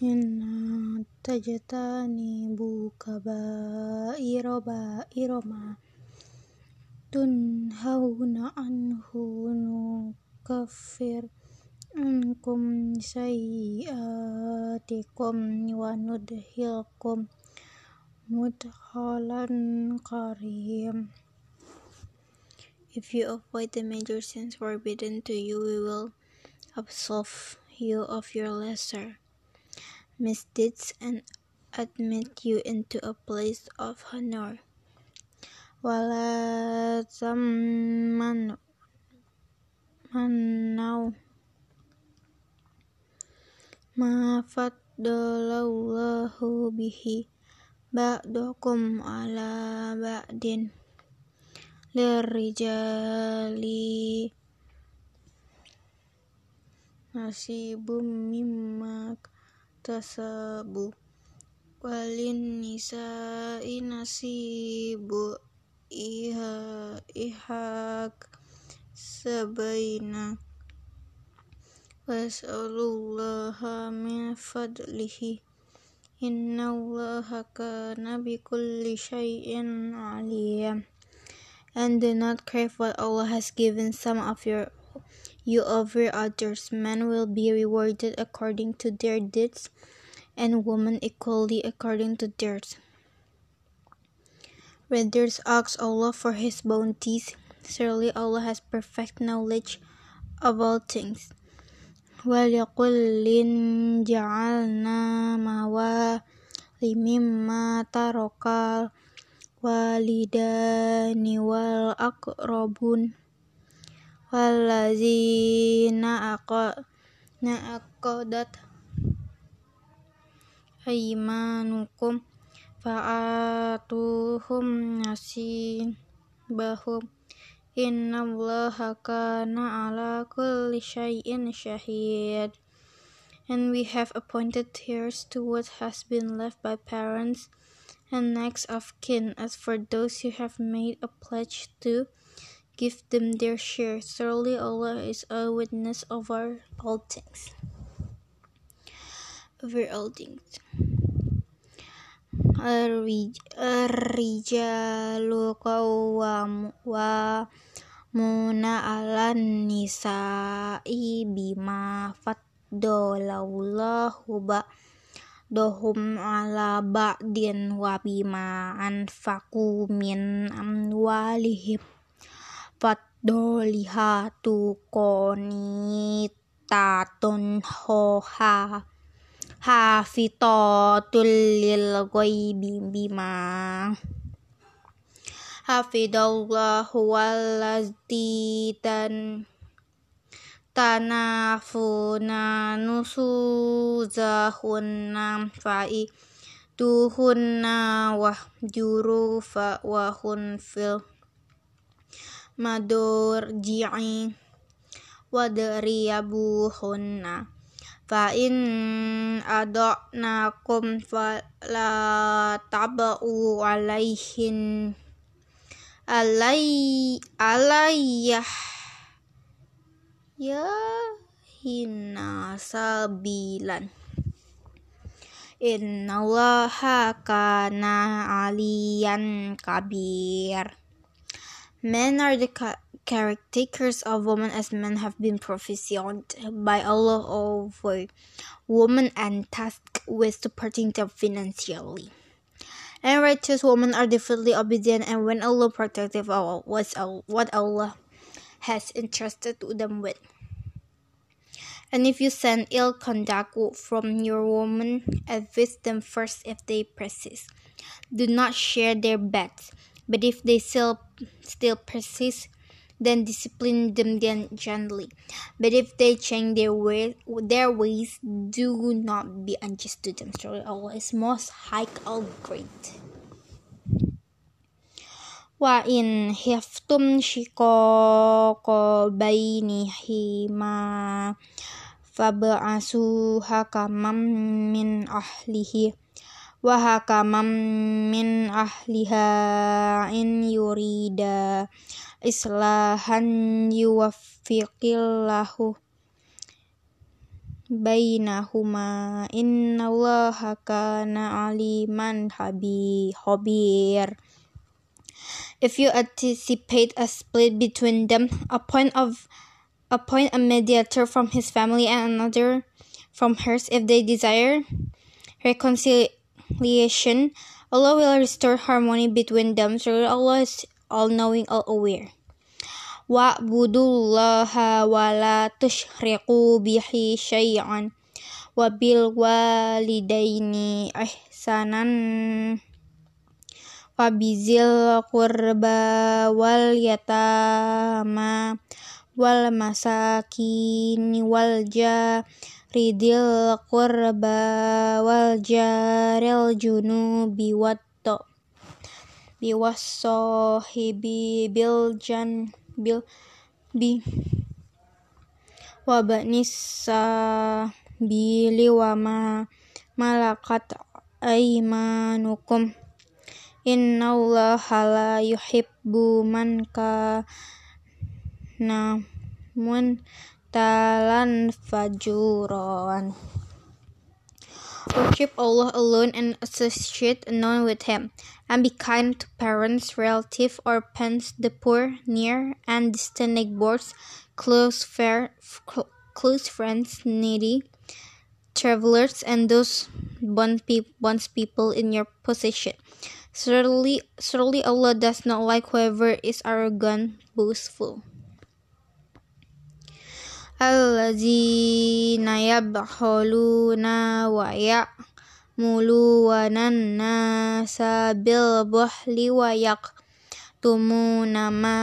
Inna tajatani buka bairoma iroma tunhauna anhu nukafir ankum sayiatikum wa nudhilkum mudhalan karim If you avoid the major sins forbidden to you, we will absolve you of your lesser misdeeds and admit you into a place of honor. Wala zaman manau maafat dolallahu bihi ba'dukum ala ba'din lirijali nasibum mimak tasabu walin nisa inasibu iha ihak sabaina was'alullaha min fadlihi. Inna allaha kana bikulli shay'in aliyam and do not crave what Allah has given some of your you over others. Men will be rewarded according to their deeds, and women equally according to theirs. Readers ask Allah for His bounties. Surely Allah has perfect knowledge of all things. ولكل جعلنا موالي مما ترك الوالدان والأقربون wallazina aqadat aimanukum fa'atuhum nasibahum. Innallaha kana ala kulli shay'in shahid. And we have appointed heirs to what has been left by parents and next of kin. As for those who have made a pledge to give them their share. Surely Allah is a witness of our all things. Over all things. Rijalu wa muna ala nisa'i bima faddolallahu ba' dohum ala ba'din wa bima anfaku min amwalihim Fadoliha konita donoha, hoha tulil lil bim bima. Hafidallahu wallazi tan. Tanafuna nusuzahunna fa'i tuhunna wahjuru fa wa fil madur madurji'i wadriyabuhunna fa in fa la taba'u alaihin alai alaiyah ya hinna sabilan. Innallaha kana aliyan kabir. Men are the caretakers of women as men have been provisioned by Allah over women and tasked with supporting them financially. And righteous women are definitely obedient and when Allah protective of what Allah has entrusted them with. And if you send ill conduct from your woman, advise them first if they persist. Do not share their beds, but if they still still persist, then discipline them gently. But if they change their ways, their ways, do not be unjust to them. Allah is most high all great. In hiftum shiqaqa bainihima fab'asu hakamam min ahlihi wa hakamam min ahliha in yurida islahan yuwaffiqillahu بينهما إن الله كان عليما خبير If you anticipate a split between them, appoint of appoint a mediator from his family and another from hers if they desire reconciliation. Allah will restore harmony between them. So Allah is all knowing, all aware. Wa'budullaha wa la tushriqu bihi syai'an wa bil walidaini ihsanan wa bizil qurba wal yatama wal masakin wal ridil qurba wal jaril junubi watto. Biwas sohibi bil jan bil bi. Wabanis bili wama malakat aimanukum Inna Allah la yuhibbu man ka namun talan fajuran Worship Allah alone and associate none with Him, and be kind to parents, relatives, orphans, the poor, near and distant neighbors, close, fair, close friends, needy, travelers, and those bonds people in your possession. Certainly, certainly Allah does not like whoever is arrogant, boastful. Allazina yabkhuluna wa ya'muluna nasa bil buhli wa yaktumuna ma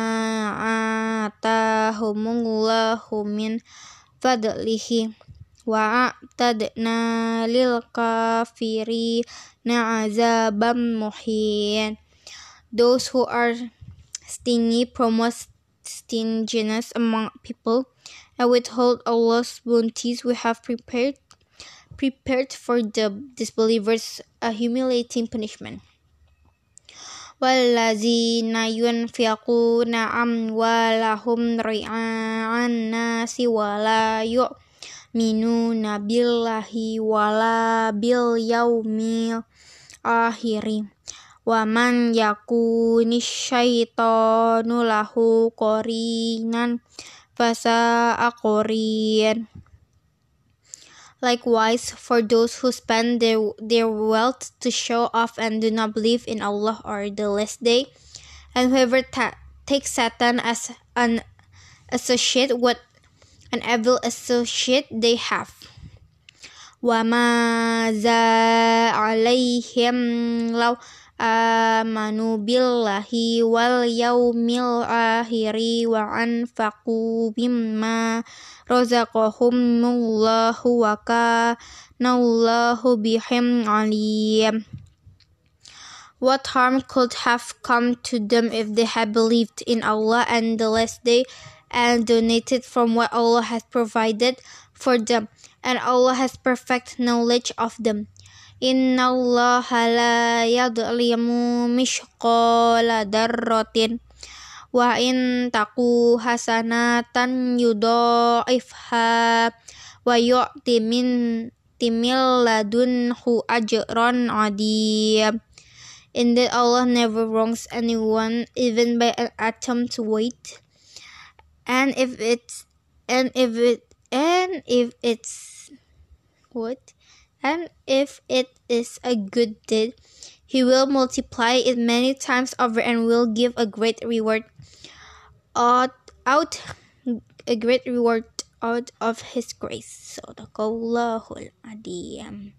atahumullahu min fadlihi wa a'tadna lil kafirina azaban muhin those who are stingy promote stinginess among people and withhold Allah's bounties we have prepared prepared for the disbelievers a humiliating punishment. والذين ينفقون أموالهم رئاء الناس ولا يؤمنون بالله ولا باليوم الآخر ومن يكون الشيطان له قرينا fasa'a Korean. Likewise, for those who spend their, their wealth to show off and do not believe in Allah or the last day, and whoever ta- takes Satan as an associate, what an evil associate they have. وَمَا ذَا عَلَيْهِمْ لَوْ amanu billahi wal yaumil akhiri wa anfaqu mimma razaqahumullahu wa kanallahu bihim alim What harm could have come to them if they had believed in Allah and the last day and donated from what Allah has provided for them, and Allah has perfect knowledge of them. Inna Allah la yadlimu in taku hasanatan yudha'ifha wa yu'ti min timil ladunhu Indeed, Allah never wrongs anyone, even by an atom's weight. And if it's and if it and if it's what and if it is a good deed, he will multiply it many times over and will give a great reward out, out a great reward out of his grace. Sadaqallahul Adiyam.